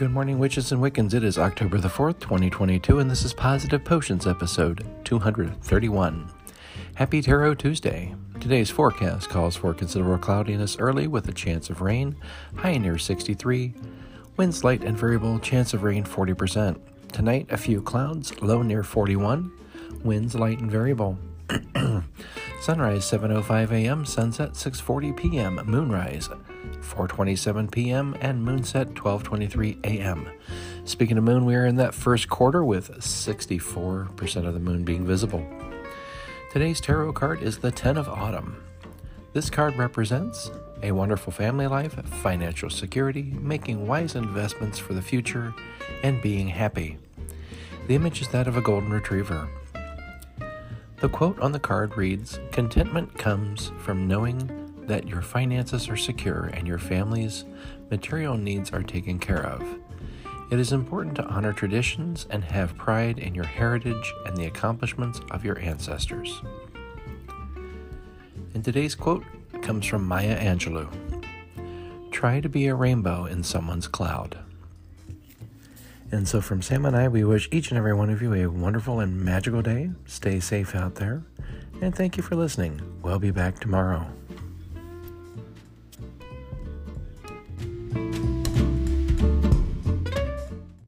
Good morning, witches and Wiccans. It is October the 4th, 2022, and this is Positive Potions episode 231. Happy Tarot Tuesday. Today's forecast calls for considerable cloudiness early with a chance of rain, high near 63, winds light and variable, chance of rain 40%. Tonight, a few clouds, low near 41, winds light and variable. Sunrise 7:05 a.m., sunset 6:40 p.m., moonrise 4:27 p.m. and moonset 12:23 a.m. Speaking of moon, we are in that first quarter with 64% of the moon being visible. Today's tarot card is the 10 of Autumn. This card represents a wonderful family life, financial security, making wise investments for the future, and being happy. The image is that of a golden retriever. The quote on the card reads Contentment comes from knowing that your finances are secure and your family's material needs are taken care of. It is important to honor traditions and have pride in your heritage and the accomplishments of your ancestors. And today's quote comes from Maya Angelou Try to be a rainbow in someone's cloud. And so, from Sam and I, we wish each and every one of you a wonderful and magical day. Stay safe out there. And thank you for listening. We'll be back tomorrow.